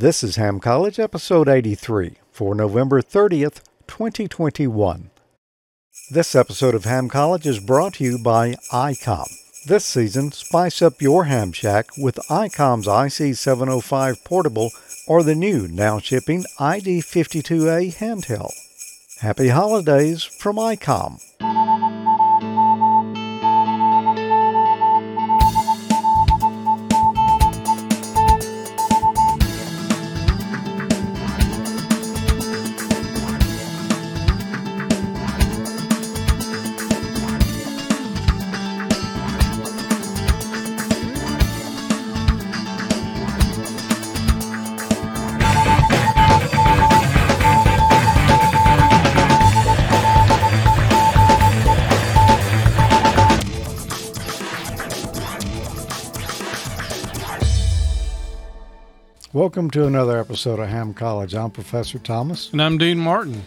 This is Ham College, episode 83, for November 30th, 2021. This episode of Ham College is brought to you by ICOM. This season, spice up your ham shack with ICOM's IC705 portable or the new, now shipping ID52A handheld. Happy holidays from ICOM. Welcome to another episode of Ham College. I'm Professor Thomas, And I'm Dean Martin.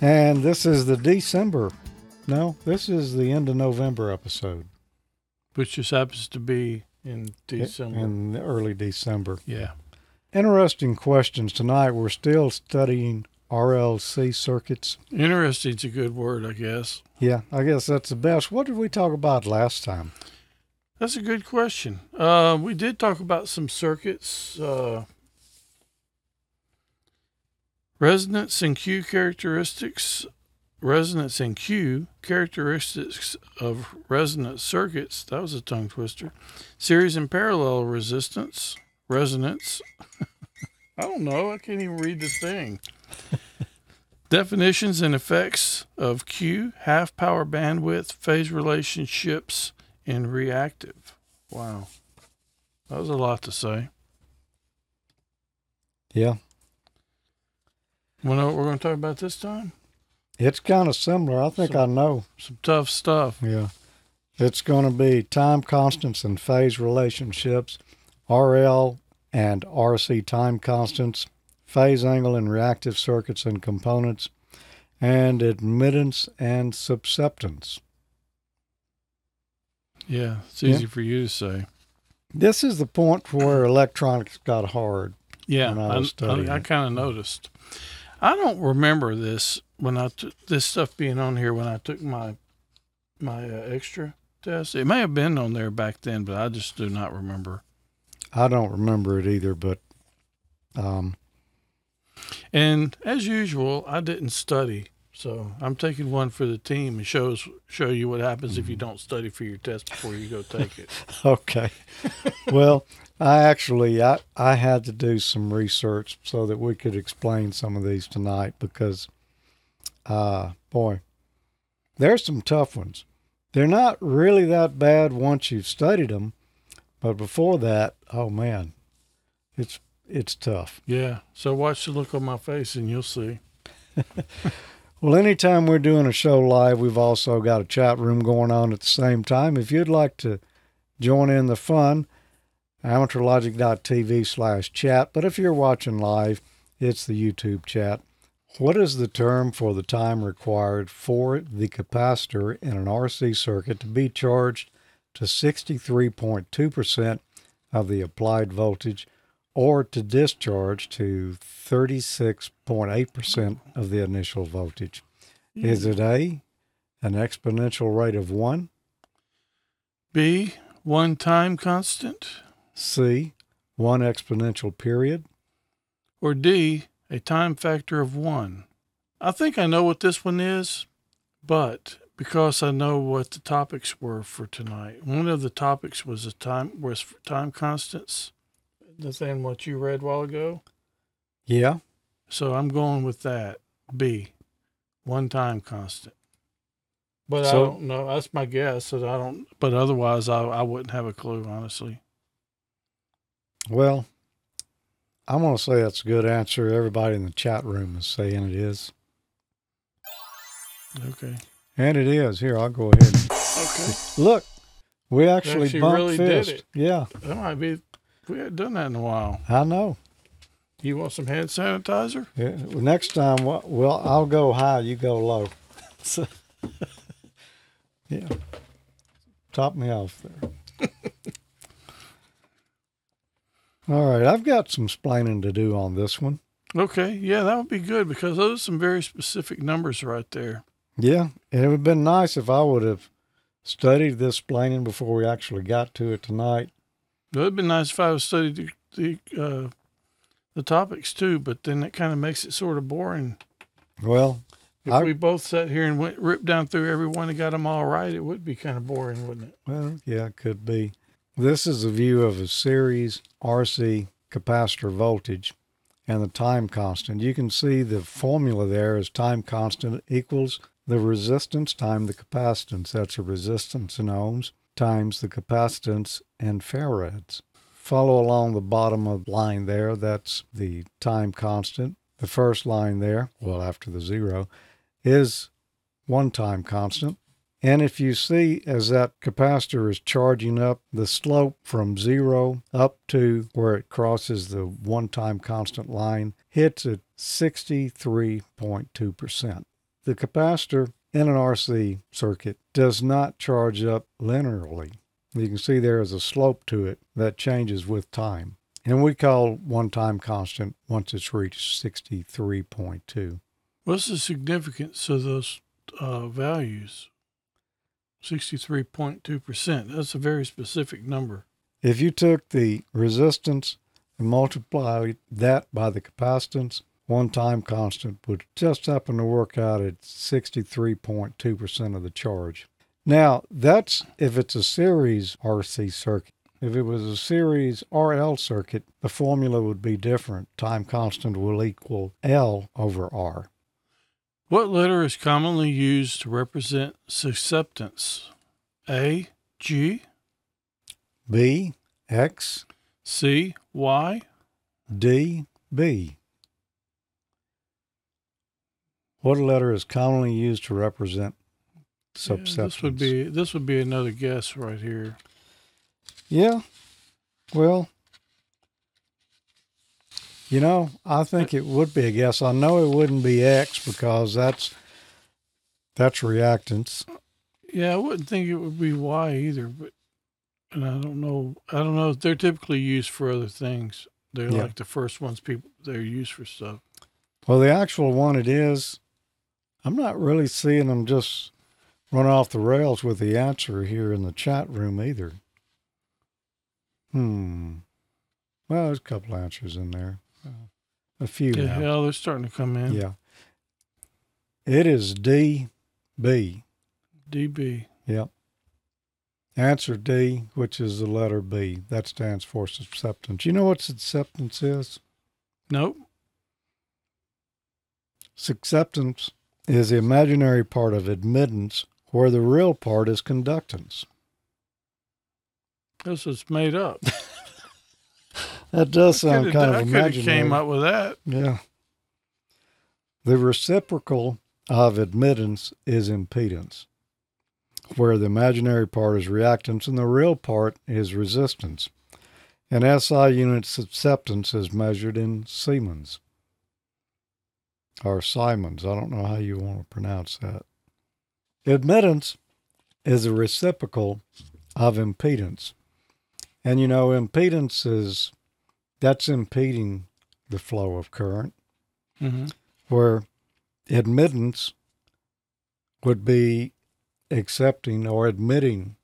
and this is the December. No, this is the end of November episode which just happens to be in December. in early December. yeah. Interesting questions tonight. We're still studying RLC circuits. Interesting's a good word, I guess. Yeah, I guess that's the best. What did we talk about last time? That's a good question. Uh, we did talk about some circuits, uh, resonance and Q characteristics, resonance and Q characteristics of resonance circuits. That was a tongue twister. Series and parallel resistance, resonance. I don't know. I can't even read this thing. Definitions and effects of Q, half power bandwidth, phase relationships, and reactive. Wow. That was a lot to say. Yeah, To know what we're going to talk about this time? it's kind of similar. I think I know. Some tough stuff. Yeah. It's going to be time constants and phase relationships, RL and RC time constants, phase angle and reactive circuits and components, and admittance and susceptance. Yeah, it's Yeah. easy for you to say. This is the point where electronics got hard. Yeah, I I, was I, kind of noticed. I don't remember this when I took this stuff being on here when I took my my uh, extra test. It may have been on there back then, but I just do not remember. I don't remember it either, but um, And as usual, I didn't study, so I'm taking one for the team and shows show you what happens if you Mm-hmm. don't study for your test before you go take it. Okay. well, I actually I, I had to do some research so that we could explain some of these tonight because uh boy, there's some tough ones. They're not really that bad once you've studied them, but before that, oh man, it's it's tough. Yeah. So watch the look on my face and you'll see. Well, anytime we're doing a show live, we've also got a chat room going on at the same time. If you'd like to join in the fun, amateurlogic.tv slash chat. But if you're watching live, it's the YouTube chat. What is the term for the time required for the capacitor in an RC circuit to be charged to 63.2% of the applied voltage or to discharge to 36.8% of the initial voltage? Is it A, an exponential rate of 1, B, one time constant, C, 1 exponential period, or D, a time factor of one? I think I know what this one is, but because I know what the topics were for tonight, one of the topics was a time was time constants. The thing what you read a while ago. Yeah. So I'm going with that. B, one time constant. But I don't know. That's my guess. So I don't. But otherwise, I I wouldn't have a clue, honestly. Well, I'm going to say that's a good answer. Everybody in the chat room is saying it is. Okay. And it is. Here, I'll go ahead. Okay. Look, we actually, Actually bumped really did it. Yeah, That might be. We haven't done that in a while. I know. You want some hand sanitizer? Yeah, Next time, well, well, I'll go high, you go low. So- yeah. Top me off there. All right, I've got some splaining to do on this one. Okay, yeah, that would be good because those are some very specific numbers right there. Yeah, and it would have been nice if I would have studied this splaining before we actually got to it tonight. It would have been nice if I was studied the the, uh, the topics too, but then it kind of makes it sort of boring. Well, If I- we both sat here and went ripped down through every one and got them all right, it would be kind of boring, wouldn't it? well, yeah, it could be. This is a view of a series RC capacitor voltage and the time constant. You can see the formula there is time constant equals the resistance times the capacitance. That's a resistance in ohms times the capacitance in farads. Follow along the bottom of the line there. That's the time constant. The first line there, well, after the zero, is one time constant. And if you see as that capacitor is charging up, the slope from zero up to where it crosses the one time constant line hits at 63.2%. The capacitor in an RC circuit does not charge up linearly. You can see there is a slope to it that changes with time. And we call one time constant once it's reached 63.2. What's the significance of those uh, values? 63.2%. That's a very specific number. If you took the resistance and multiplied that by the capacitance, one time constant would just happen to work out at 63.2% of the charge. Now, that's if it's a series RC circuit. If it was a series RL circuit, the formula would be different. Time constant will equal L over R. What letter is commonly used to represent susceptance? A, G, B, X, C, Y? D, B. What letter is commonly used to represent Yeah, this would be this would be another guess right here. Yeah. Well, you know, I think it would be a guess. I know it wouldn't be X because that's that's reactance. Yeah, I wouldn't think it would be Y either, but and I don't know. I don't know. They're typically used for other things. They're Yeah. like the first ones people they're used for stuff. Well, the actual one it is. I'm not really seeing them just run off the rails with the answer here in the chat room either. Hmm. Well, there's a couple answers in there. A few Yeah, now. they're starting to come in. Yeah. It is D B. DB. Yep. Answer D, which is the letter B. That stands for susceptance. You know what susceptance is? Nope. Susceptance is the imaginary part of admittance where the real part is conductance. This is made up. That does sound kind I of coulda imaginary. came up with that. Yeah. The reciprocal of admittance is impedance, where the imaginary part is reactance and the real part is resistance. An SI unit susceptance is measured in Siemens or Simons. I don't know how you want to pronounce that. Admittance is a reciprocal of impedance. And you know, impedance is that's impeding the flow of current hmm where admittance would be accepting or admitting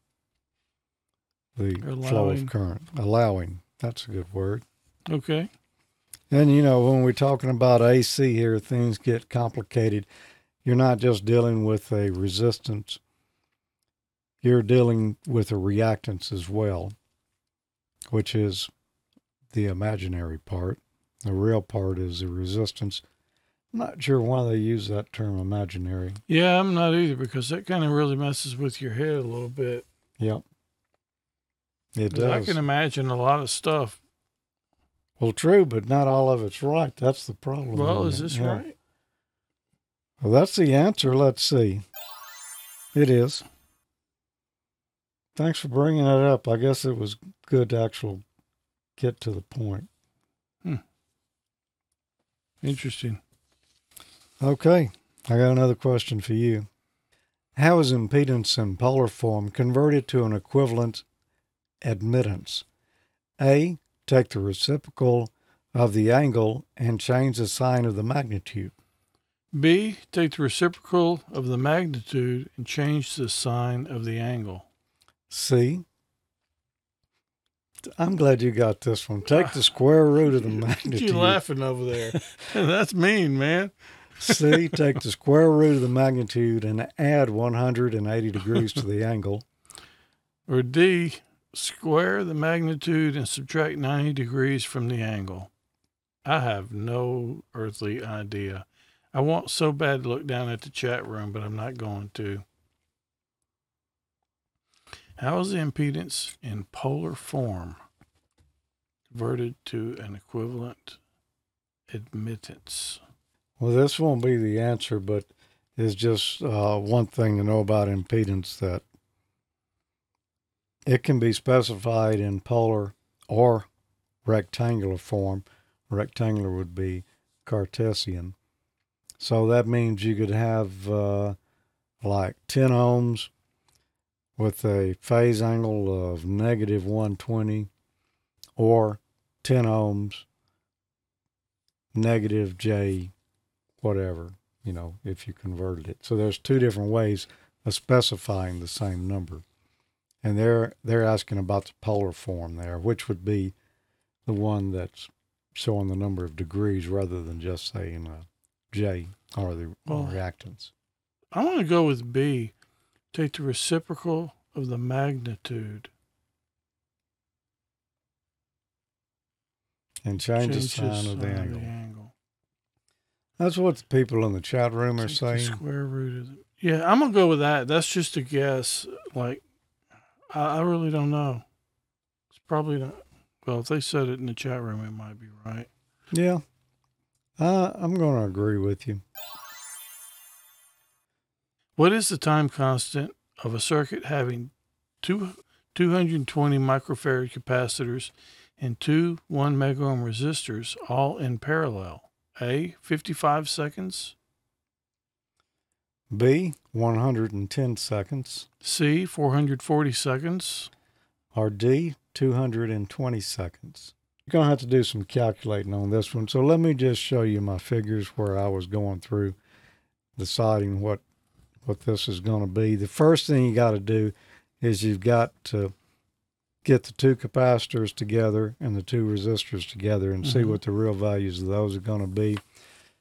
the flow of current, allowing. That's a good word. Okay. And you know, when we're talking about AC here, things get complicated. You're not just dealing with a resistance, you're dealing with a reactance as well, which is the imaginary part. The real part is the resistance. I'm not sure why they use that term imaginary. Yeah, I'm not either because that kind of really messes with your head a little bit. Yep. It 'Cause I can imagine a lot of stuff. Well, true, but not all of it's right. That's the problem. Well, is it? this Yeah. right? Well, that's the answer. Let's see. It is. Thanks for bringing that up. I guess it was good to actually get to the point. Hmm. Interesting. Okay, I got another question for you. How is impedance in polar form converted to an equivalent admittance? A. take the reciprocal of the angle and change the sign of the magnitude. B. Take the reciprocal of the magnitude and change the sign of the angle. C. I'm glad you got this one. Take the square root of the magnitude. You laughing over there? That's mean, man. C. Take the square root of the magnitude and add 180 degrees to the angle. Or D. Square the magnitude and subtract 90 degrees from the angle. I have no earthly idea. I want so bad to look down at the chat room, but I'm not going to. How is the impedance in polar form converted to an equivalent admittance? Well, this won't be the answer, but it's just uh, one thing to know about impedance that it can be specified in polar or rectangular form. Rectangular would be Cartesian. So that means you could have uh, like 10 ohms with a phase angle of negative 120 or 10 ohms negative J whatever, you know, if you converted it. So there's two different ways of specifying the same number. And they're they're asking about the polar form there, which would be the one that's showing the number of degrees rather than just saying uh, J or the Well, reactance. I want to go with B. Take the reciprocal of the magnitude. And change, the sign of the sign angle. angle. That's what the people in the chat room are Take the saying. square root of the. Yeah, I'm gonna go with that. That's just a guess. Like, I, I really don't know. It's probably not. Well, if they said it in the chat room, it might be right. Yeah. Uh, I'm going to agree with you. What is the time constant of a circuit having two 220 microfarad capacitors and two 1 megohm resistors all in parallel? A. 55 seconds. B, 110 seconds. C. 440 seconds. or D, 220 seconds. You're going to have to do some calculating on this one. So let me just show you my figures where I was going through deciding what what this is going to be. The first thing you got to do is you've got to get the two capacitors together and the two resistors together and see Mhm. what the real values of those are going to be.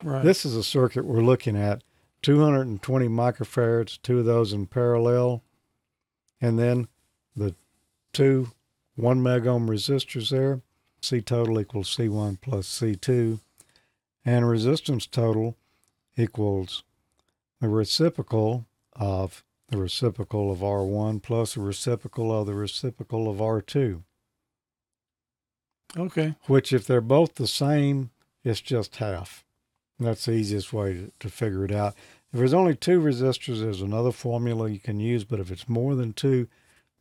Right. This is a circuit we're looking at 220 microfarads, two of those in parallel, and then the two one megohm resistors there. C total equals C1 plus C2, and resistance total equals the reciprocal of the reciprocal of R1 plus the reciprocal of the reciprocal of R2, okay. which, if they're both the same, it's just half. That's the easiest way to, to figure it out. If there's only two resistors, there's another formula you can use, but if it's more than two,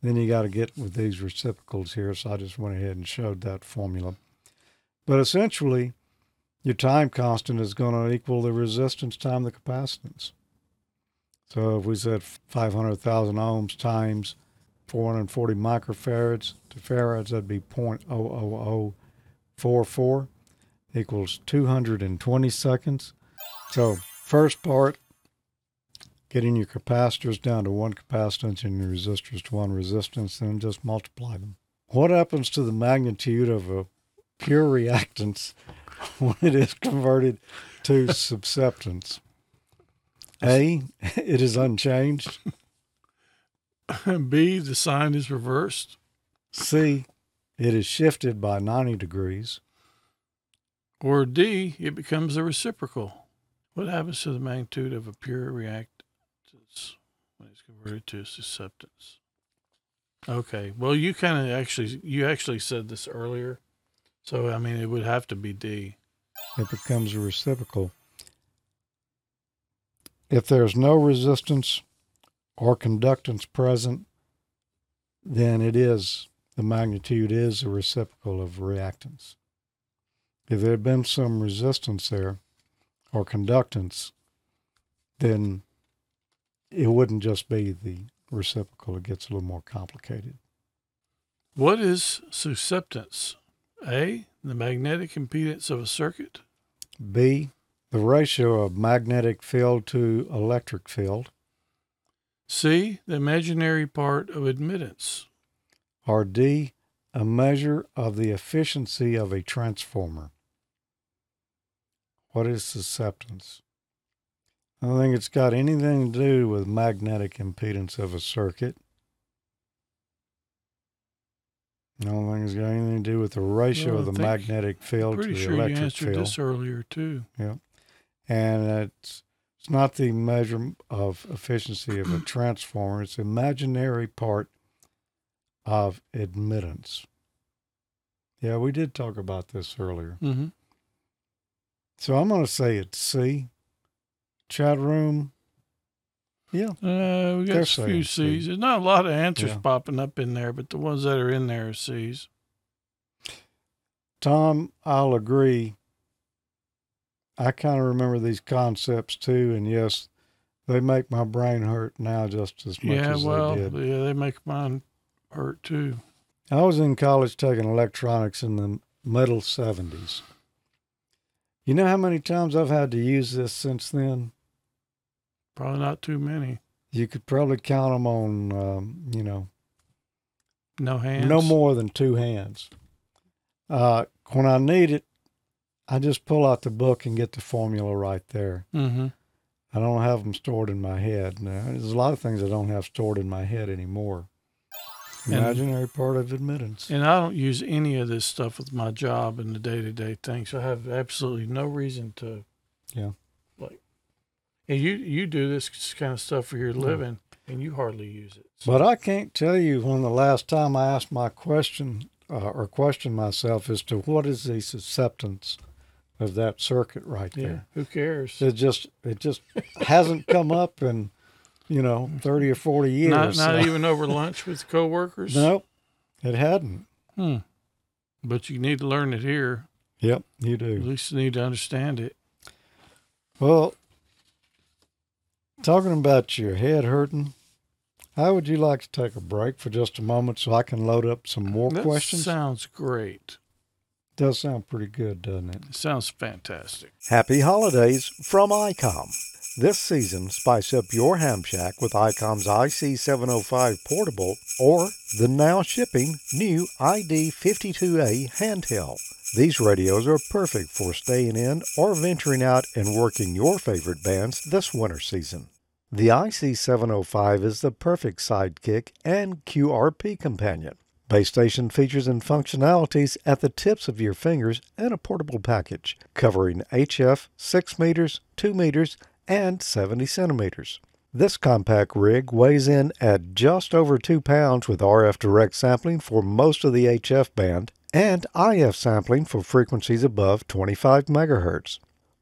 then you got to get with these reciprocals here. So I just went ahead and showed that formula. But essentially, your time constant is going to equal the resistance times the capacitance. So if we said 500,000 ohms times 440 microfarads to farads, that'd be 0.00044 equals 220 seconds. So first part, getting your capacitors down to one capacitance and your resistors to one resistance, then just multiply them. What happens to the magnitude of a pure reactance when it is converted to susceptance? A, it is unchanged. B. The sign is reversed. C, it is shifted by 90 degrees. Or D. It becomes a reciprocal. What happens to the magnitude of a pure reactance when it's converted to susceptance? Okay. Well, you kind of actually you actually said this earlier, so I mean it would have to be D. It becomes a reciprocal. If there's no resistance or conductance present, then it is, the magnitude is a reciprocal of reactance. If there had been some resistance there or conductance, then it wouldn't just be the reciprocal. It gets a little more complicated. What is susceptance? A. The magnetic impedance of a circuit. B. The ratio of magnetic field to electric field. C. The imaginary part of admittance. Or D. A measure of the efficiency of a transformer. What is susceptance? I don't think it's got anything to do with magnetic impedance of a circuit. I don't think it's got anything to do with the ratio Well, of the magnetic field to Pretty the sure you electric answered field. this earlier too. And it's it's not the measure of efficiency of a transformer. It's imaginary part of admittance. Yeah, we did talk about this earlier. Mm-hmm. So I'm going to say it's C. Chat room. Yeah, Uh, we got a few saying C. C's. There's not a lot of answers Yeah. popping up in there, but the ones that are in there are C's. Tom, I'll agree. I kind of remember these concepts too, and yes, they make my brain hurt now just as much yeah, as well, they did. yeah, they make mine hurt too. I was in college taking electronics in the middle 70s. You know how many times I've had to use this since then? Probably not too many. You could probably count them on, um, you know, No hands. no more than two hands. Uh, when I need it, I just pull out the book and get the formula right there. Mm-hmm. I don't have them stored in my head. Now, there's a lot of things I don't have stored in my head anymore. And- Imaginary part of admittance. And I don't use any of this stuff with my job and the day to day things. So I have absolutely no reason to. Yeah. Like, and you you do this kind of stuff for your living, and you hardly use it. So, But I can't tell you when the last time I asked my question uh, or questioned myself as to what is the susceptance of that circuit right yeah, there. who cares? It just it just hasn't come up in you know thirty or forty years. not not so- even over lunch with coworkers. Nope, it hadn't. Hmm. But you need to learn it here. Yep, you do. At least you need to understand it. Well, talking about your head hurting, how would you like to take a break for just a moment so I can load up some more that questions? sounds great. Does sound pretty good, doesn't it? It sounds fantastic. Happy holidays from ICOM. This season, spice up your ham shack with ICOM's IC705 portable or the now shipping new ID52A handheld. These radios are perfect for staying in or venturing out and working your favorite bands this winter season. The IC705 is the perfect sidekick and QRP companion. Base station features and functionalities at the tips of your fingers and a portable package covering HF 6 meters, 2 meters, and 70 centimeters. This compact rig weighs in at just over 2 pounds with RF direct sampling for most of the HF band and IF sampling for frequencies above 25 megahertz.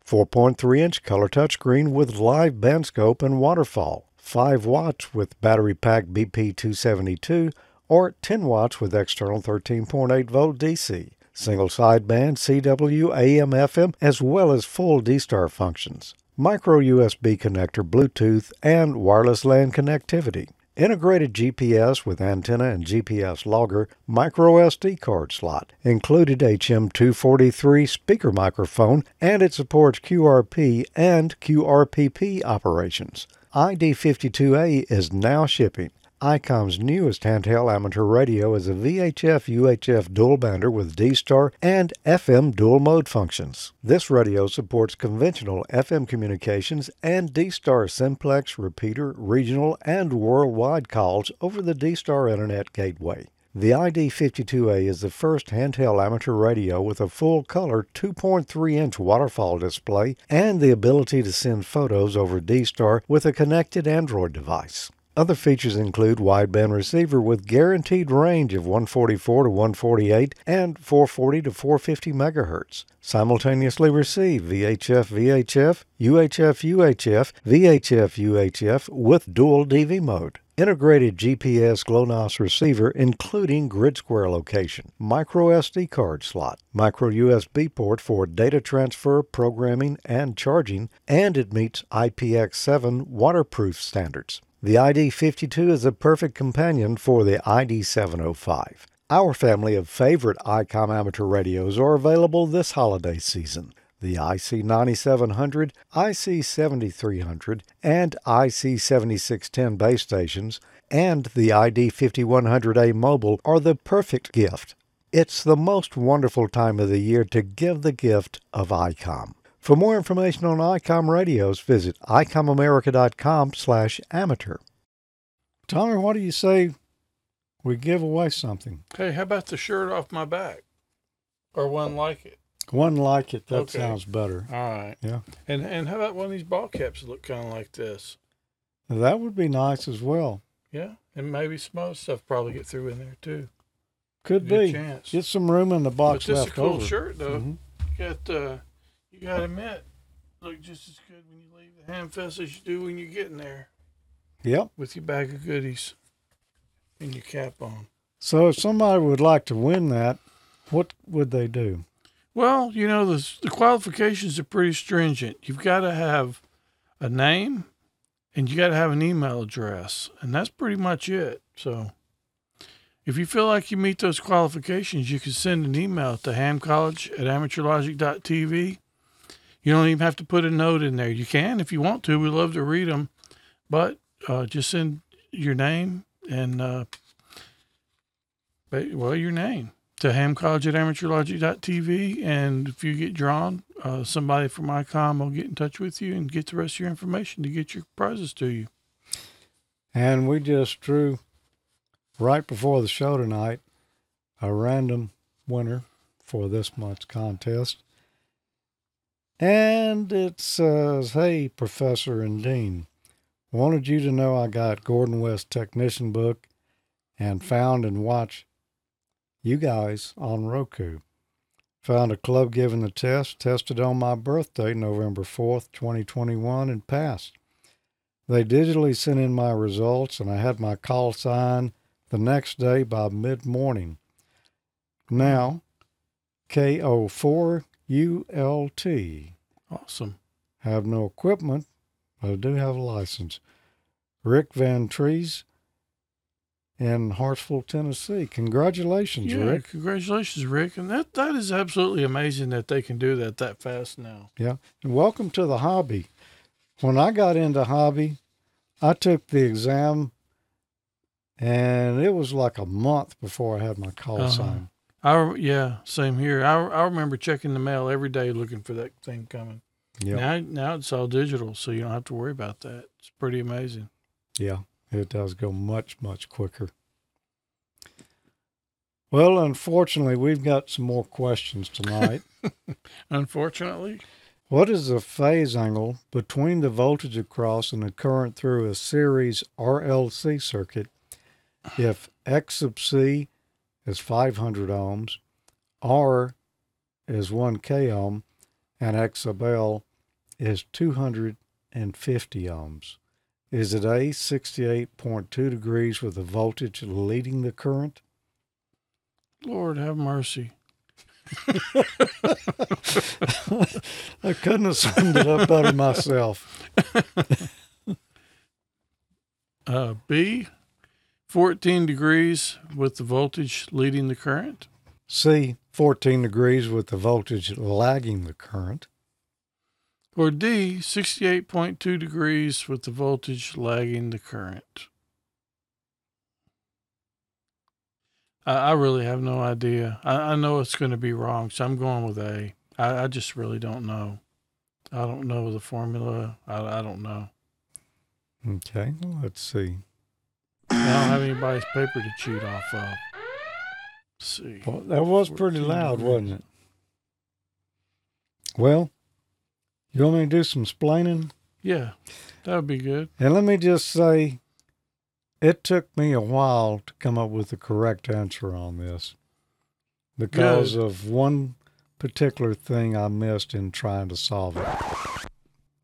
4.3 inch color touchscreen with live band scope and waterfall, 5 watts with battery pack BP272, or 10 watts with external 13.8 volt DC, single sideband CW AM FM, as well as full D Star functions, micro USB connector, Bluetooth, and wireless LAN connectivity. Integrated GPS with antenna and GPS logger, micro SD card slot, included HM243 speaker microphone, and it supports QRP and QRPP operations. ID52A is now shipping. ICOM's newest handheld amateur radio is a VHF UHF dual bander with D Star and FM dual mode functions. This radio supports conventional FM communications and D Star simplex, repeater, regional, and worldwide calls over the D Star Internet Gateway. The ID52A is the first handheld amateur radio with a full color 2.3 inch waterfall display and the ability to send photos over D Star with a connected Android device. Other features include wideband receiver with guaranteed range of 144 to 148 and 440 to 450 megahertz. Simultaneously receive VHF VHF, UHF UHF, VHF UHF with dual DV mode. Integrated GPS GLONASS receiver including grid square location, micro SD card slot, micro USB port for data transfer, programming, and charging, and it meets IPX7 waterproof standards. The ID52 is a perfect companion for the ID705. Our family of favorite ICOM amateur radios are available this holiday season. The IC9700, IC7300, and IC7610 base stations and the ID5100A mobile are the perfect gift. It's the most wonderful time of the year to give the gift of ICOM. For more information on ICOM radios, visit icomamerica.com slash amateur. Tommy, what do you say we give away something? Hey, how about the shirt off my back? Or one like it? One like it, that Okay. sounds better. All right. Yeah. And and how about one of these ball caps that look kind of like this? That would be nice as well. Yeah. And maybe some other stuff probably get through in there too. Could Good be. chance. Get some room in the But box this is a left cool over. shirt though. Mhm. Got uh you gotta admit, look just as good when you leave the hamfest as you do when you're getting there Yep. with your bag of goodies and your cap on. So if somebody would like to win that, what would they do? Well, you know, the, the qualifications are pretty stringent. You've got to have a name and you got to have an email address, and that's pretty much it. So if you feel like you meet those qualifications, you can send an email to hamcollege at amateurlogic.tv. You don't even have to put a note in there. You can if you want to. We love to read them, but uh, just send your name and, uh, well, your name to hamcollege at amateurlogic.tv. And if you get drawn, uh, somebody from ICOM will get in touch with you and get the rest of your information to get your prizes to you. And we just drew right before the show tonight a random winner for this month's contest. And it says, Hey, Professor and Dean, wanted you to know I got Gordon West Technician Book and found and watched you guys on Roku. Found a club giving the test, tested on my birthday, November 4th, 2021, and passed. They digitally sent in my results, and I had my call sign the next day by mid morning. Now, KO4ULT. Awesome. Have no equipment, but I do have a license. Rick Van Trees in Hartsville, Tennessee. Congratulations, Yeah, Rick. congratulations, Rick. And that, that is absolutely amazing that they can do that that fast now. Yeah. And welcome to the hobby. When I got into hobby, I took the exam and it was like a month before I had my call Uh-huh. sign. I, yeah, same here. I, I remember checking the mail every day looking for that thing coming. Yeah. Now, now it's all digital, so you don't have to worry about that. It's pretty amazing. Yeah. It does go much, much quicker. Well, unfortunately, we've got some more questions tonight. Unfortunately, what is the phase angle between the voltage across and the current through a series RLC circuit if X sub C is 500 ohms, R is 1 k ohm, and X sub L is 250 ohms? Is it A, 68.2 degrees with the voltage leading the current? Lord have mercy. I couldn't have summed it up better myself. Uh, B, 14 degrees with the voltage leading the current. C, 14 degrees with the voltage lagging the current. Or D, 68.2 degrees with the voltage lagging the current. I, I really have no idea. I, I know it's going to be wrong, so I'm going with A. I, I just really don't know. I don't know the formula. I, I don't know. Okay, let's see. I don't have anybody's paper to cheat off of. Let's see. Well, that was pretty loud, wasn't it? Well, you want me to do some splaining? Yeah, that would be good. And let me just say, it took me a while to come up with the correct answer on this because Good. of one particular thing I missed in trying to solve it.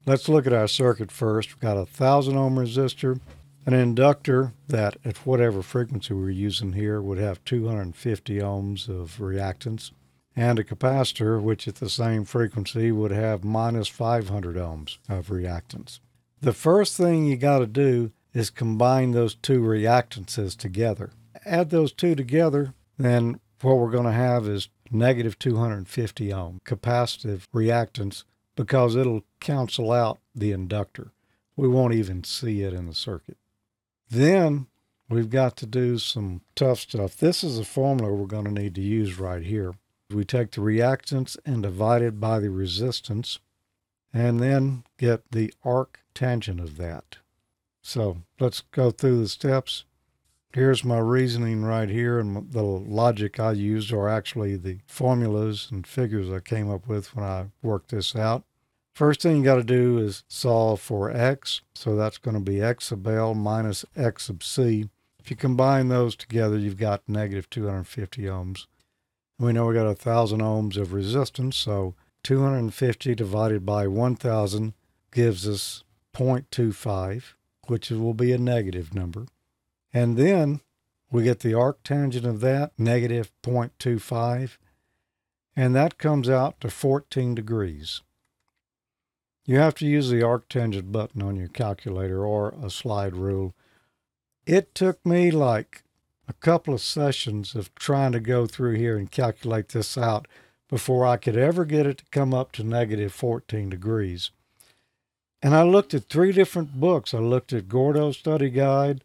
Let's look at our circuit first. We've got a thousand ohm resistor, an inductor that at whatever frequency we're using here would have 250 ohms of reactance, and a capacitor which at the same frequency would have minus 500 ohms of reactance. The first thing you got to do is combine those two reactances together. Add those two together, then what we're going to have is negative 250 ohm capacitive reactance because it'll cancel out the inductor. We won't even see it in the circuit. Then we've got to do some tough stuff. This is a formula we're going to need to use right here. We take the reactance and divide it by the resistance and then get the arc tangent of that. So let's go through the steps. Here's my reasoning right here, and the logic I used are actually the formulas and figures I came up with when I worked this out. First thing you got to do is solve for x, so that's going to be x sub L minus x sub C. If you combine those together, you've got negative 250 ohms. We know we got a thousand ohms of resistance, so 250 divided by 1000 gives us 0.25, which will be a negative number. And then we get the arc tangent of that, negative 0.25, and that comes out to 14 degrees. You have to use the arctangent button on your calculator or a slide rule. It took me like a couple of sessions of trying to go through here and calculate this out before I could ever get it to come up to negative 14 degrees. And I looked at three different books. I looked at Gordo's study guide,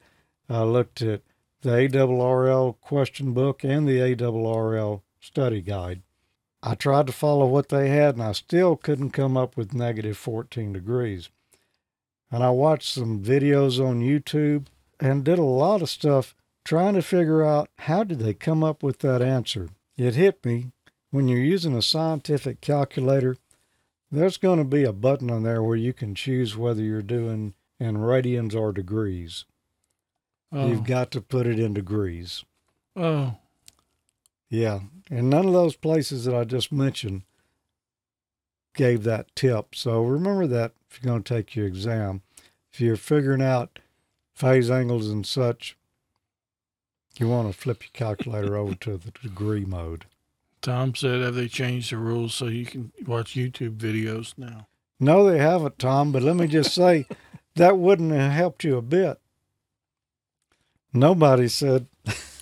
I looked at the ARRL question book and the ARRL study guide. I tried to follow what they had and I still couldn't come up with negative 14 degrees. And I watched some videos on YouTube and did a lot of stuff trying to figure out how did they come up with that answer. It hit me when you're using a scientific calculator, there's going to be a button on there where you can choose whether you're doing in radians or degrees. Oh. You've got to put it in degrees. Oh. Yeah. And none of those places that I just mentioned gave that tip. So remember that if you're going to take your exam. If you're figuring out phase angles and such, you want to flip your calculator over to the degree mode. Tom said, have they changed the rules so you can watch YouTube videos now? No, they haven't, Tom, but let me just say that wouldn't have helped you a bit. Nobody said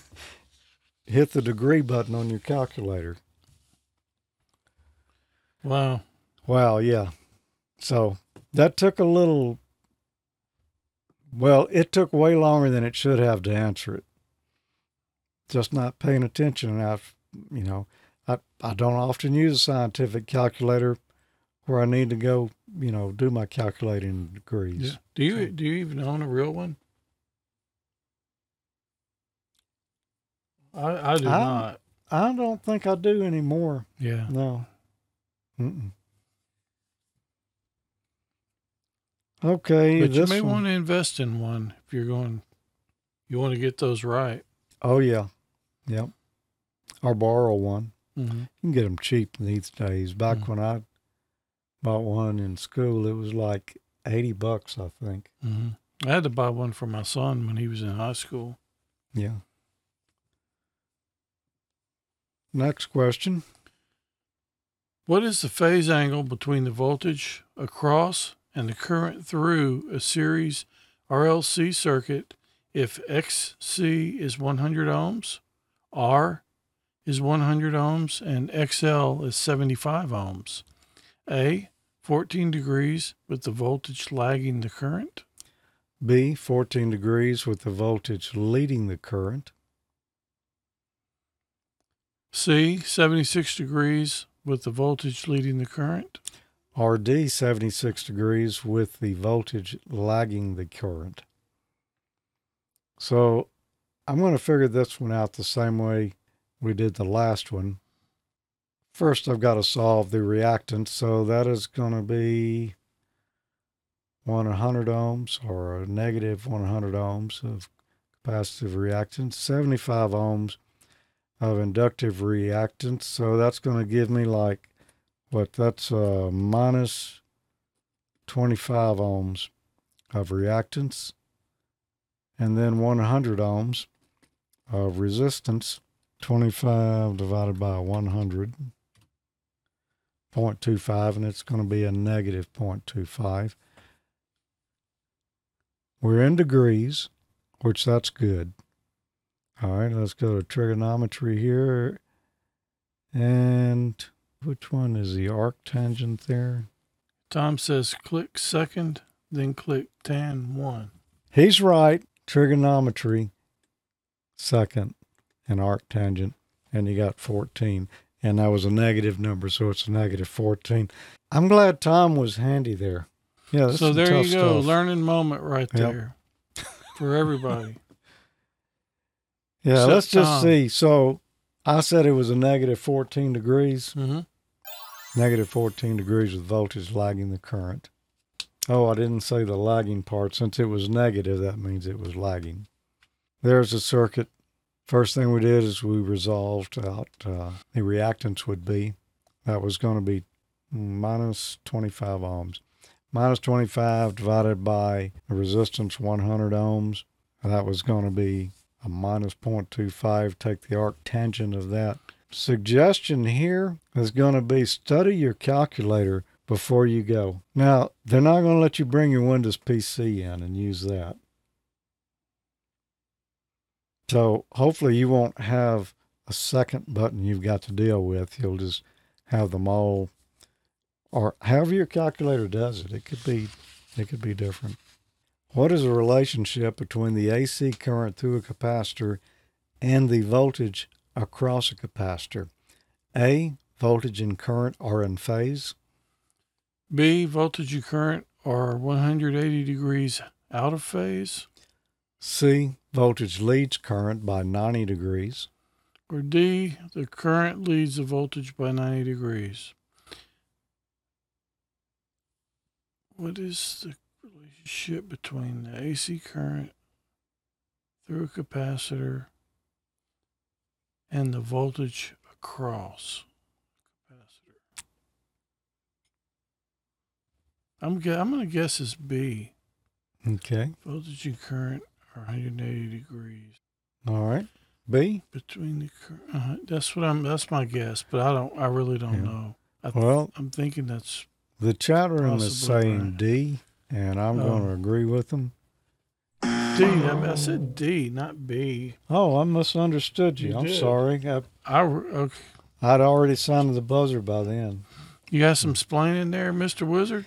hit the degree button on your calculator. Wow. Wow, yeah. So that took a little, well, it took way longer than it should have to answer it. Just not paying attention. enough, you know, I, I don't often use a scientific calculator where I need to go, you know, do my calculating degrees. Yeah. Do you do you even own a real one? I I do I, not. I don't think I do anymore. Yeah. No. Mm-mm. Okay. But you may one. want to invest in one if you're going. You want to get those right. Oh yeah. Yep. Or borrow one. Mm-hmm. You can get them cheap these days. Back mm-hmm. when I bought one in school, it was like 80 bucks, I think. Mm-hmm. I had to buy one for my son when he was in high school. Yeah. Next question. What is the phase angle between the voltage across and the current through a series RLC circuit if XC is 100 ohms, R is 100 ohms and XL is 75 ohms. A, 14 degrees with the voltage lagging the current. B, 14 degrees with the voltage leading the current. C, 76 degrees with the voltage leading the current. Or D, 76 degrees with the voltage lagging the current. So I'm going to figure this one out the same way we did the last one. First, I've got to solve the reactance, so that is going to be 100 ohms or a negative 100 ohms of capacitive reactance, 75 ohms of inductive reactance. So that's going to give me like, what, that's uh, minus 25 ohms of reactance, and then 100 ohms of resistance. 25 divided by 100, 0.25, and it's going to be a negative 0.25. We're in degrees, which that's good. All right, let's go to trigonometry here. And which one is the arctangent there? Tom says click second, then click tan one. He's right. Trigonometry, second, and arctangent. And you got 14. And that was a negative number, so it's a negative 14. I'm glad Tom was handy there. Yeah, So there you go, stuff. learning moment right Yep. there for everybody. Yeah, Except let's just Tom. see. So I said it was a negative 14 degrees. hmm Negative 14 degrees with voltage lagging the current. Oh, I didn't say the lagging part. Since it was negative, that means it was lagging. There's the circuit. First thing we did is we resolved out uh, the reactance would be. That was going to be minus 25 ohms. Minus 25 divided by the resistance 100 ohms. That was going to be a minus 0.25. Take the arctangent of that suggestion here is going to be study your calculator before you go. Now, they're not going to let you bring your Windows PC in and use that. So, hopefully, you won't have a second button you've got to deal with. You'll just have them all, or however your calculator does it. It could be, it could be different. What is the relationship between the AC current through a capacitor and the voltage across a capacitor. A. Voltage and current are in phase. B, voltage and current are 180 degrees out of phase. C. Voltage leads current by 90 degrees. Or D, the current leads the voltage by 90 degrees. What is the relationship between the AC current through a capacitor and the voltage across capacitor? I'm I'm gonna guess it's B. Okay. Voltage and current are 180 degrees All right. B. between the. cur- Uh, that's what I'm. That's my guess, but I don't. I really don't Yeah. know. I, Well, I'm thinking that's the chat room is saying right. D, and I'm Oh. going to agree with them. D. I, I said D, not B. Oh, I misunderstood you. You I'm did. sorry. I, I okay. I'd already sounded the buzzer by then. You got some splaining there, Mister Wizard.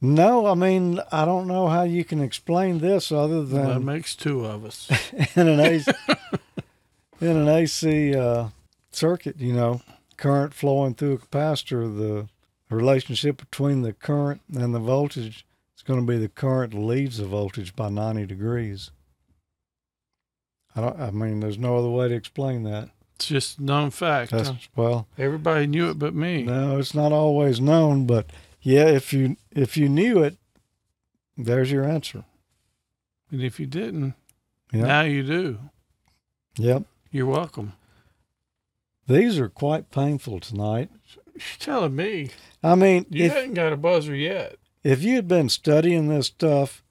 No, I mean, I don't know how you can explain this other than well, that makes two of us. in an AC, in an AC uh, circuit, you know, current flowing through a capacitor, the relationship between the current and the voltage is going to be the current leads the voltage by 90 degrees. I don't. I mean, there's no other way to explain that. It's just known fact. That's huh? well, Everybody knew it but me. no, it's not always known, but yeah, if you if you knew it, there's your answer. And if you didn't, Yep. now you do. Yep. You're welcome. These are quite painful tonight. You're telling me I mean, you if hadn't got a buzzer yet. if you had been studying this stuff,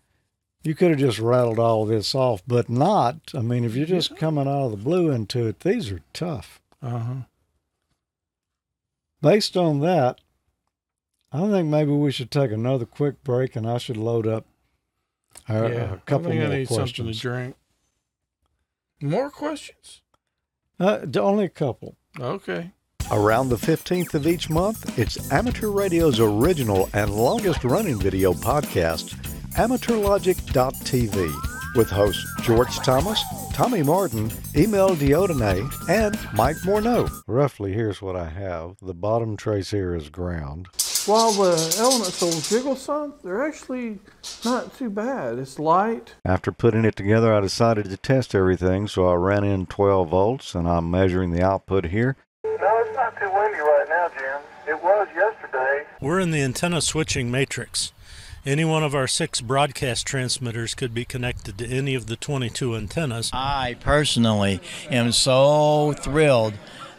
you could have just rattled all this off, but not. I mean, if you're just coming out of the blue into it, these are tough. Uh huh. Based on that, I think maybe we should take another quick break and I should load up a, yeah. a couple I think more I need something to questions. drink. More questions? Uh, only a couple. Okay. Around the 15th of each month, it's Amateur Radio's original and longest running video podcast, AmateurLogic.tv, with hosts George Thomas, Tommy Martin, Emil Diodene, and Mike Morneau. Roughly, here's what I have. The bottom trace here is ground. While the elements will jiggle some, they're actually not too bad. It's light. After putting it together, I decided to test everything, so I ran in 12 volts, and I'm measuring the output here. No, it's not too windy right now, Jim. It was yesterday. We're in the antenna switching matrix. Any one of our six broadcast transmitters could be connected to any of the 22 antennas. I personally am so thrilled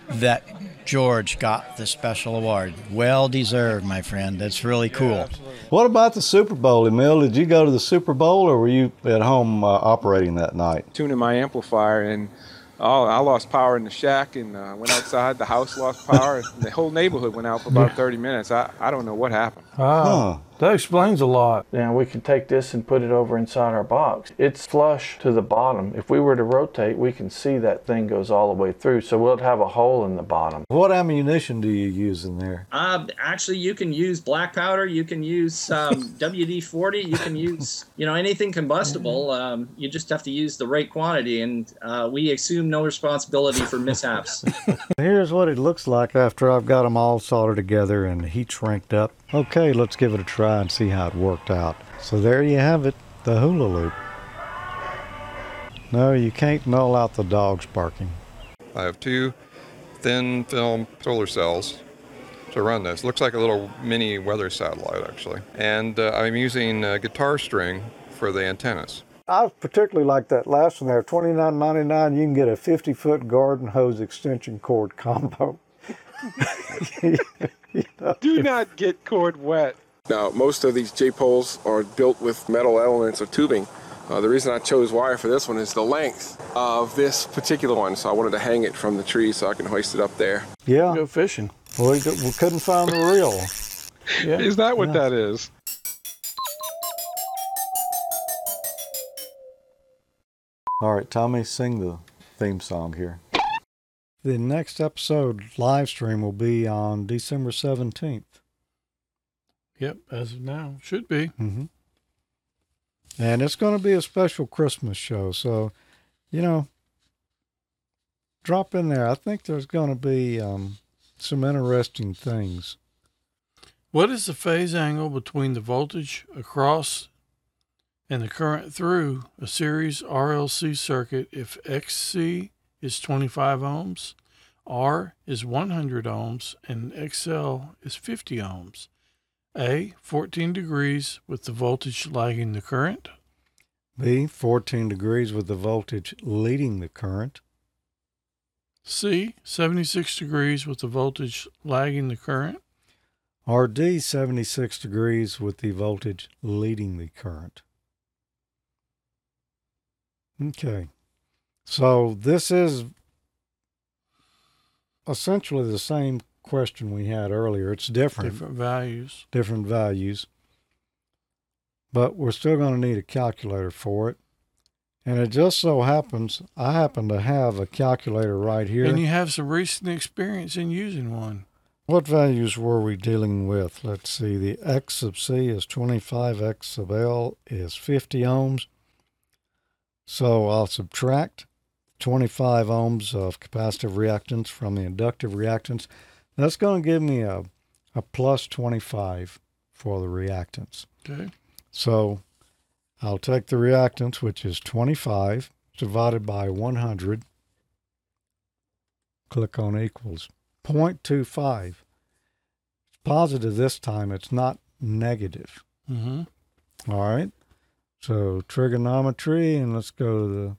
that George got the special award. Well deserved, my friend. That's really cool. What about the Super Bowl, Emil? Did you go to the Super Bowl, or were you at home uh, operating that night? tuning my amplifier and oh, I lost power in the shack and uh, went outside. The house lost power. the whole neighborhood went out for about 30 minutes. I, I don't know what happened. Huh. That explains a lot. Now we can take this and put it over inside our box. It's flush to the bottom. If we were to rotate, we can see that thing goes all the way through. So we'll have a hole in the bottom. What ammunition do you use in there? Uh, actually, you can use black powder. You can use um, WD-40. You can use, you know, anything combustible. Um, you just have to use the right quantity, and uh, we assume no responsibility for mishaps. Here's what it looks like after I've got them all soldered together and heat shrinked up. Okay, let's give it a try and see how it worked out. So there you have it, the hula loop. No, you can't null out the dogs barking. I have two thin film solar cells to run this. Looks like a little mini weather satellite, actually. And uh, I'm using uh, guitar string for the antennas. I particularly like that last one there. Twenty nine ninety nine. You can get a fifty foot garden hose extension cord combo. Do not get cord wet. Now, most of these J poles are built with metal elements or tubing. Uh, the reason I chose wire for this one is the length of this particular one. So I wanted to hang it from the tree so I can hoist it up there. Yeah, Go fishing. we, we couldn't find the reel. Yeah. Is that what that is? All right, Tommy, sing the theme song here. The next episode live stream will be on December 17th. Yep, as of now. Should be. Mm-hmm. And it's going to be a special Christmas show. So, you know, drop in there. I think there's going to be um, some interesting things. What is the phase angle between the voltage across and the current through a series RLC circuit if XC is 25 ohms, R is 100 ohms, and XL is 50 ohms? A, 14 degrees with the voltage lagging the current. B, 14 degrees with the voltage leading the current. C, 76 degrees with the voltage lagging the current. Or D, 76 degrees with the voltage leading the current. Okay. So this is essentially the same question we had earlier. It's different, Different values. different values. But we're still going to need a calculator for it. And it just so happens I happen to have a calculator right here. And you have some recent experience in using one. What values were we dealing with? Let's see. The X sub C is 25, X sub L is 50 ohms. So I'll subtract 25 ohms of capacitive reactance from the inductive reactance. That's going to give me a, a plus 25 for the reactance. Okay. So I'll take the reactance, which is 25, divided by 100. Click on equals 0.25. It's positive this time, it's not negative. Mm-hmm. All right. So trigonometry, and let's go to the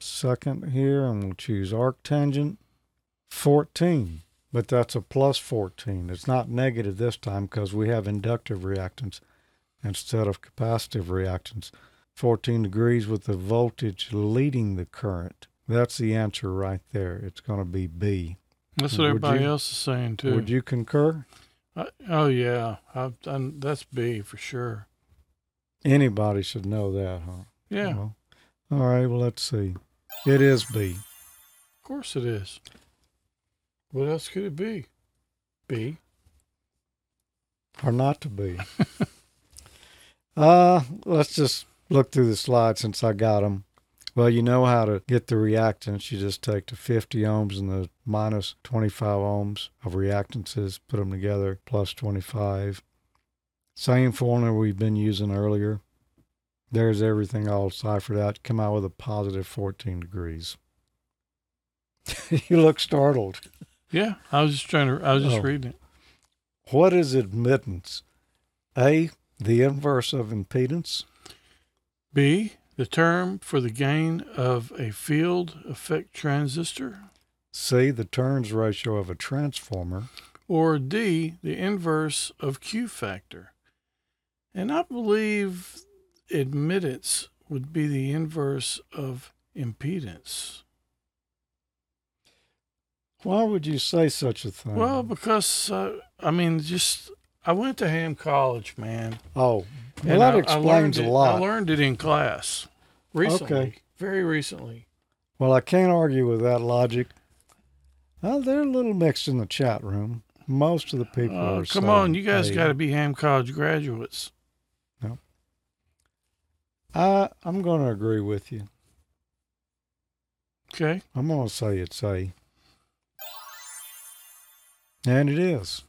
second here, and we'll choose arctangent 14. But that's a plus 14. It's not negative this time because we have inductive reactance instead of capacitive reactance. 14 degrees with the voltage leading the current. That's the answer right there. It's going to be B. That's what Would everybody you- else is saying too. Would you concur? I, oh yeah, I've done. That's B for sure. Anybody should know that, huh? Yeah, all right, well, let's see. It is B. of course it is. What else could it be? B. or not to be. uh, let's just look through the slides since I got them. Well, you know how to get the reactance. You just take the 50 ohms and the minus 25 ohms of reactances, put them together, plus 25. Same formula we've been using earlier. There's everything all ciphered out. Come out with a positive 14 degrees. you look startled. Yeah, I was just trying to. I was just Oh. reading it. What is admittance? A, the inverse of impedance. B. The term for the gain of a field effect transistor. C, the turns ratio of a transformer. Or D. The inverse of Q factor. And I believe admittance would be the inverse of impedance. Why would you say such a thing? Well, because uh, I mean, just I went to Ham College, man. Oh, well, and that I- I explains learned a it- lot. I learned it in class recently. Okay. Very recently. Well, I can't argue with that logic. Well, they're a little mixed in the chat room. Most of the people are. come on, you guys got to be Ham College graduates. I I'm going to agree with you. Okay. I'm going to say it's a. And it is.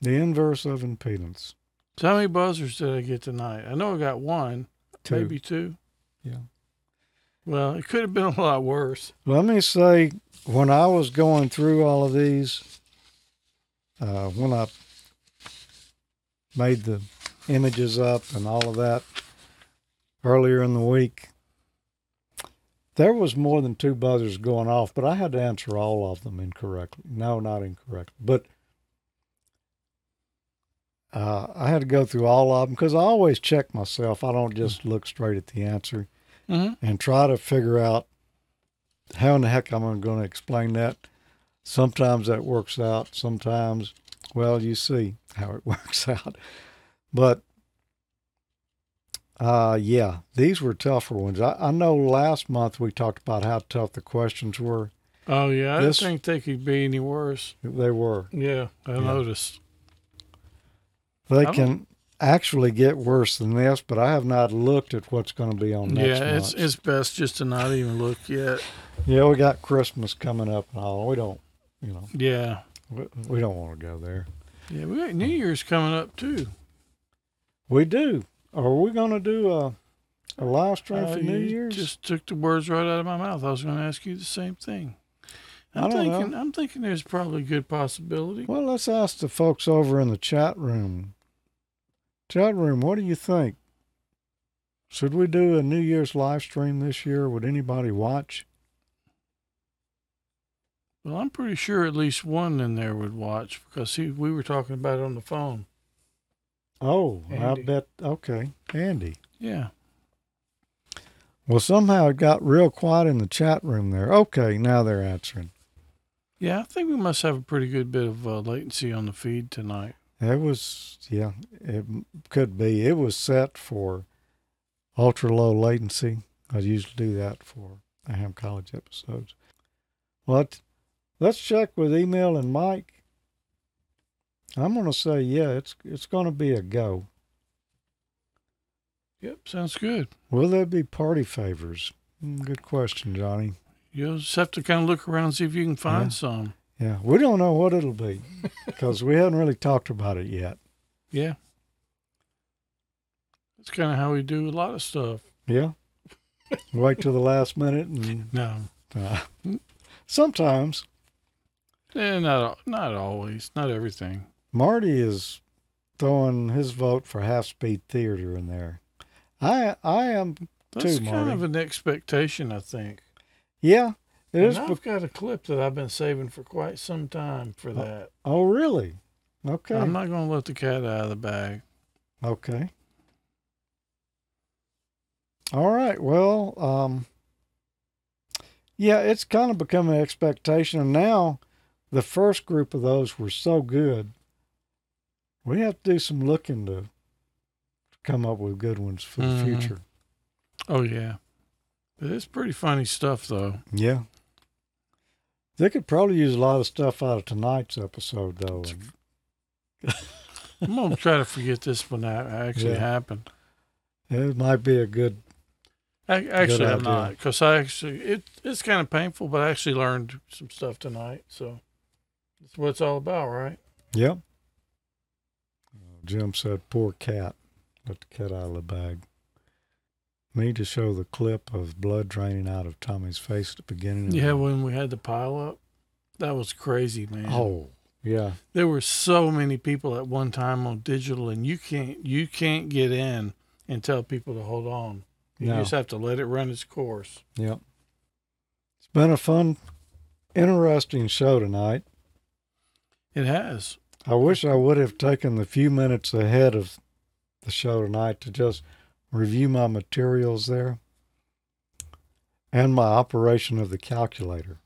The inverse of impedance. So how many buzzers did I get tonight? I know I got one, Two. maybe two. Yeah. Well, it could have been a lot worse. Let me say, when I was going through all of these, uh, when I made the images up and all of that earlier in the week, there was more than two buzzers going off, but I had to answer all of them incorrectly. No, not incorrectly, but uh, I had to go through all of them because I always check myself. I don't just look straight at the answer Mhm. and try to figure out how in the heck I'm I going to explain that. Sometimes that works out. Sometimes, well, you see how it works out. But uh, yeah, these were tougher ones. I, I know last month we talked about how tough the questions were. Oh yeah, I This- didn't think they could be any worse. They were. Yeah, I Yeah. noticed. They can actually get worse than this, but I have not looked at what's going to be on next yeah, it's month. it's best just to not even look yet. Yeah, we got Christmas coming up and all. We don't, you know, Yeah, we, we don't want to go there. yeah, we got New Year's coming up too. We do. Are we going to do a, a live stream Uh, for New you Year's? Just took the words right out of my mouth. I was going to ask you the same thing. I'm I don't thinking. know. I'm thinking there's probably a good possibility. Well, let's ask the folks over in the chat room. Chat room, what do you think? Should we do a New Year's live stream this year? Would anybody watch? Well, I'm pretty sure at least one in there would watch because he, we were talking about it on the phone. Oh, Andy. I bet. Okay, Andy. Yeah. Well, somehow it got real quiet in the chat room there. Okay, now they're answering. Yeah, I think we must have a pretty good bit of uh, latency on the feed tonight. It was, yeah, it could be. It was set for ultra low latency. I usually do that for the Ham College episodes. What? Let's check with Emil and Mike. I'm going to say, yeah, it's it's going to be a go. Yep, sounds good. Will there be party favors? Mm, Good question, Johnny. You'll just have to kind of look around and see if you can find Yeah. some. Yeah, we don't know what it'll be because we haven't really talked about it yet. Yeah. That's kind of how we do a lot of stuff. Yeah. Wait till the last minute and No, uh, sometimes eh, not not always, not everything. Marty is throwing his vote for half speed theater in there. I I am That's too, kind Marty. of an expectation, I think. yeah, it And is. I've got a clip that I've been saving for quite some time for that. oh, really? Okay. I'm not going to let the cat out of the bag. okay. All right. Well, um, yeah, it's kind of become an expectation, and now the first group of those were so good. We have to do some looking to come up with good ones for the Mhm. future. Oh yeah, but it's pretty funny stuff though. Yeah. They could probably use a lot of stuff out of tonight's episode, though. I'm gonna try to forget this when that actually Yeah. happened. It might be a good. I, actually, I'm idea. not because I actually it it's kind of painful, but I actually learned some stuff tonight. So that's what it's all about, right? Yep. Jim said, "Poor cat. Let the cat out of the bag." Me to show the clip of blood draining out of Tommy's face at the beginning. Yeah, the- when we had the pile up, that was crazy, man. Oh, yeah. there were so many people at one time on digital, and you can't you can't get in and tell people to hold on. You No. just have to let it run its course. Yep. It's been a fun, interesting show tonight. It has. I wish I would have taken the few minutes ahead of the show tonight to just review my materials there and my operation of the calculator.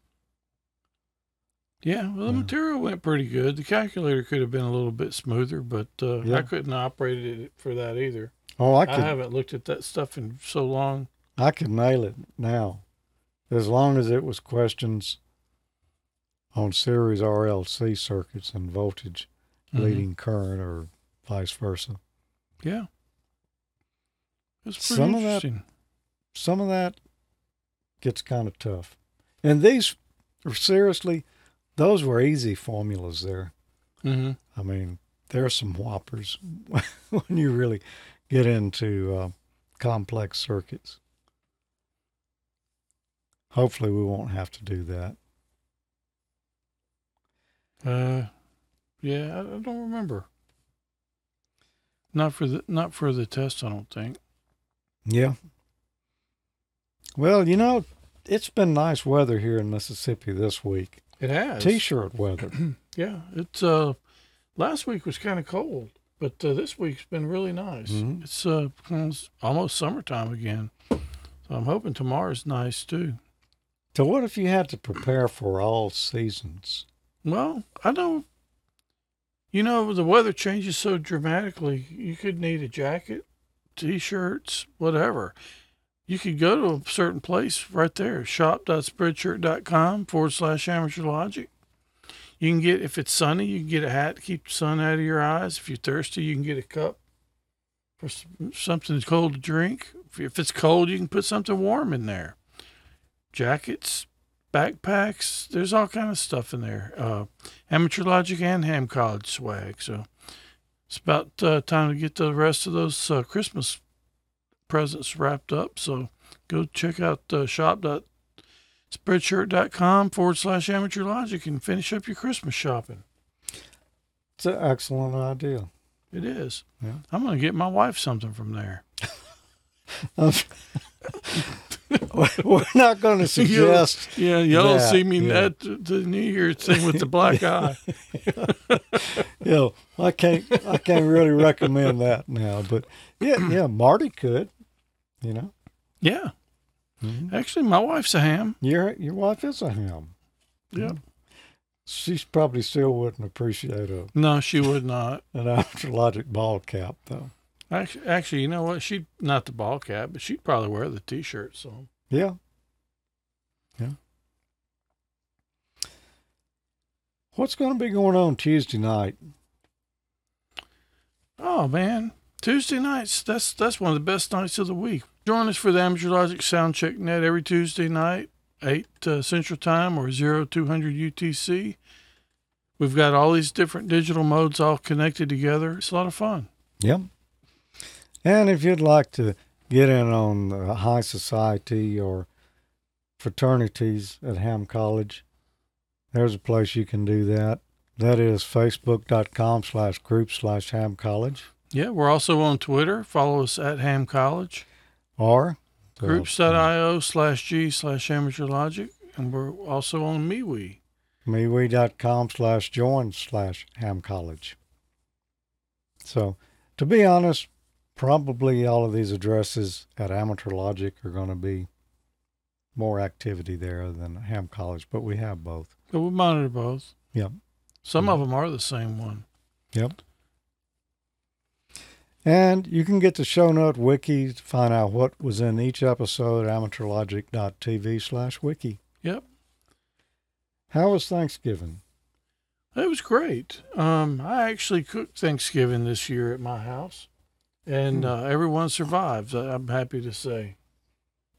Yeah, well, the material went pretty good. The calculator could have been a little bit smoother, but uh, Yeah. I couldn't operate it for that either. Oh, I I, could, haven't looked at that stuff in so long. I could nail it now, as long as it was questions on series RLC circuits and voltage, Mhm. leading current, or vice versa. Yeah, it's pretty Some of that- Some of that gets kind of tough, and these seriously, those were easy formulas there. hmm I mean, there are some whoppers when you really get into uh, complex circuits. Hopefully, we won't have to do that. Uh, yeah, I, I don't remember. Not for the not for the test, I don't think. Yeah. Well, you know, it's been nice weather here in Mississippi this week. It has. T-shirt weather. Yeah, it's uh, last week was kind of cold, but uh, this week's been really nice. Mhm. It's uh, it's almost summertime again, so I'm hoping tomorrow's nice too. so, what if you had to prepare for all seasons? Well, I don't. You know, the weather changes so dramatically. You could need a jacket, t-shirts, whatever. You could go to a certain place right there, shop.spreadshirt.com forward slash amateur logic. You can get, if it's sunny, you can get a hat to keep the sun out of your eyes. If you're thirsty, you can get a cup for something cold to drink. If it's cold, you can put something warm in there. Jackets, backpacks. There's all kind of stuff in there. Uh, amateur logic and ham college swag. So it's about uh, time to get the rest of those uh, Christmas presents wrapped up. So go check out uh, shop.spreadshirt.com forward slash amateur logic and finish up your Christmas shopping. It's an excellent idea. It is. Yeah. I'm going to get my wife something from there. We're not going to suggest. Yeah, y'all see me yeah. at the, New Year's thing with the black eye. you know, I can't. I can't really recommend that now. But yeah, yeah, Marty could. You know, Yeah. Mhm. Actually, my wife's a ham. your your wife is a ham. Yeah. She's probably still wouldn't appreciate a, No, she would not. an Amateur Logic ball cap though. Actually, actually, you know what? She'd not the ball cap, but she'd probably wear the T-shirt. So Yeah. Yeah. What's going to be going on Tuesday night? Oh man, Tuesday nights. That's that's one of the best nights of the week. Join us for the Amateur Logic Sound Check Net every Tuesday night, eight uh, Central Time or zero two hundred UTC. We've got all these different digital modes all connected together. It's a lot of fun. Yep. And if you'd like to get in on the high society or fraternities at Ham College, there's a place you can do that. That is facebook.com slash group slash Ham College Yeah, we're also on Twitter. Follow us at Ham College. or Groups.io slash G slash Amateur Logic. And we're also on MeWe. MeWe.com slash join slash Ham College. So, to be honest, probably all of these addresses at Amateur Logic are going to be more activity there than Ham College, but we have both. But we monitor both. Yep. Some of them are the same one. Yep. And you can get the show note wiki to find out what was in each episode at amateurlogic.tv slash wiki. Yep. How was Thanksgiving? It was great. Um, I actually cooked Thanksgiving this year at my house, and uh, everyone survived. I- I'm happy to say.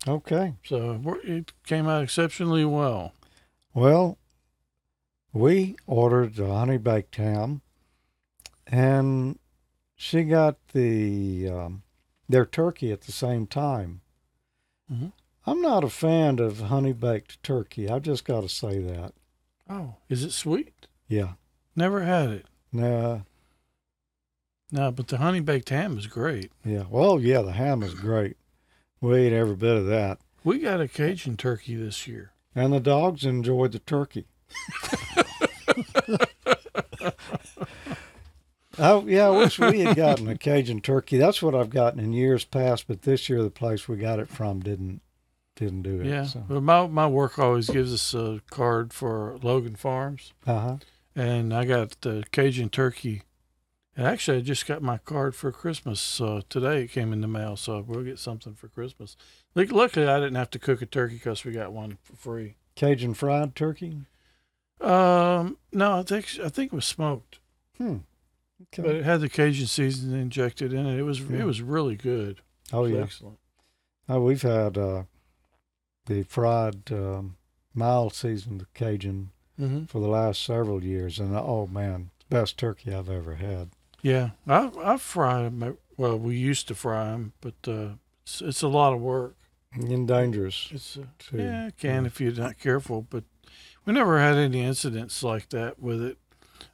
Okay. So it came out exceptionally well. Well, we ordered the honey baked ham, and she got the um, their turkey at the same time. Mhm. I'm not a fan of honey baked turkey. I've just got to say that. Oh, is it sweet? Yeah. Never had it. Nah. No, but the honey baked ham is great. Yeah. Well, yeah, the ham is great. We ate every bit of that. We got a Cajun turkey this year. And the dogs enjoyed the turkey. oh, yeah, I wish we had gotten a Cajun turkey. That's what I've gotten in years past, but this year the place we got it from didn't didn't do it. Yeah, So. but my my work always gives us a card for Logan Farms, Uh huh. and I got the Cajun turkey. Actually, I just got my card for Christmas uh, today. It came in the mail, so we'll get something for Christmas. Like, luckily, I didn't have to cook a turkey because we got one for free. Cajun fried turkey. Um, no, I think I think it was smoked, Hmm. but it had the Cajun seasoning injected in it. It was Yeah. it was really good. Oh yeah. excellent. Oh, we've had uh, the fried um, mild seasoned Cajun hmm for the last several years, and oh man, best turkey I've ever had. Yeah, I I fry them. Well, we used to fry them, but uh, it's, it's a lot of work. And dangerous. It's uh, too. yeah, it can if you're not careful. But we never had any incidents like that with it.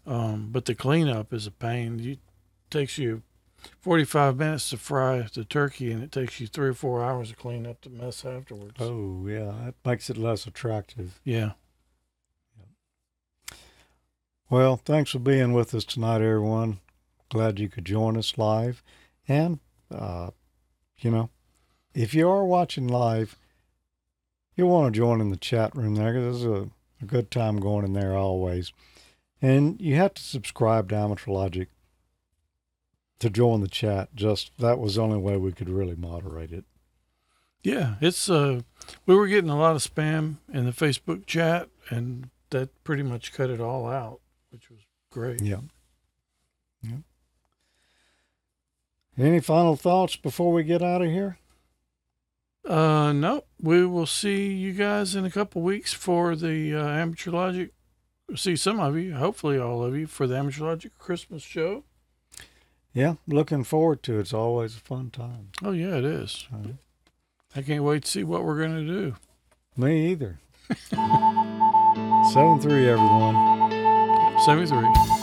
Um, but the cleanup is a pain. You takes you 45 minutes to fry the turkey, and it takes you three or four hours to clean up the mess afterwards. Oh yeah, that makes it less attractive. Yeah. Well, thanks for being with us tonight, everyone. Glad you could join us live. And, uh, you know, if you are watching live, you'll want to join in the chat room there 'cause there's a, a good time going in there always. And you have to subscribe to Amateur Logic to join the chat. Just that was the only way we could really moderate it. Yeah, it's uh, we were getting a lot of spam in the Facebook chat, and that pretty much cut it all out, which was great. Yeah. Any final thoughts before we get out of here? Uh, no, we will see you guys in a couple weeks for the uh, Amateur Logic. See some of you, hopefully all of you, for the Amateur Logic Christmas show. Yeah, looking forward to it. It's always a fun time. Oh yeah, it is. Uh, I can't wait to see what we're gonna do. me either. 7 3, everyone. Seventy-three. If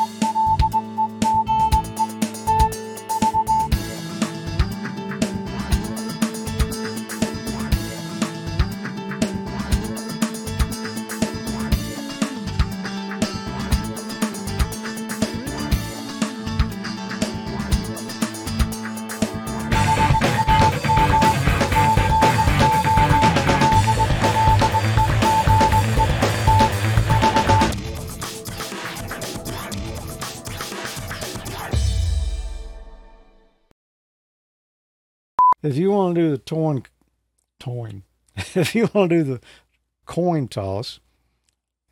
do the toin, toin, if you want to do the coin toss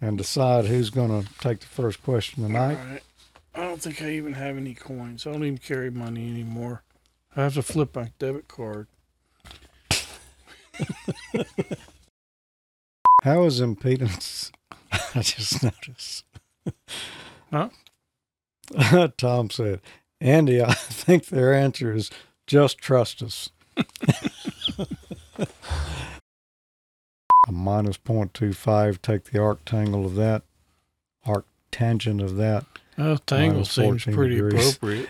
and decide who's going to take the first question tonight, right. I don't think I even have any coins. I don't even carry money anymore. I have to flip my debit card. how is impedance? I just noticed. Huh? Tom said, Andy, I think their answer is just trust us. A minus 0.25, take the arctangle of that, arctangent of that. Oh, tangle seems pretty degrees. appropriate.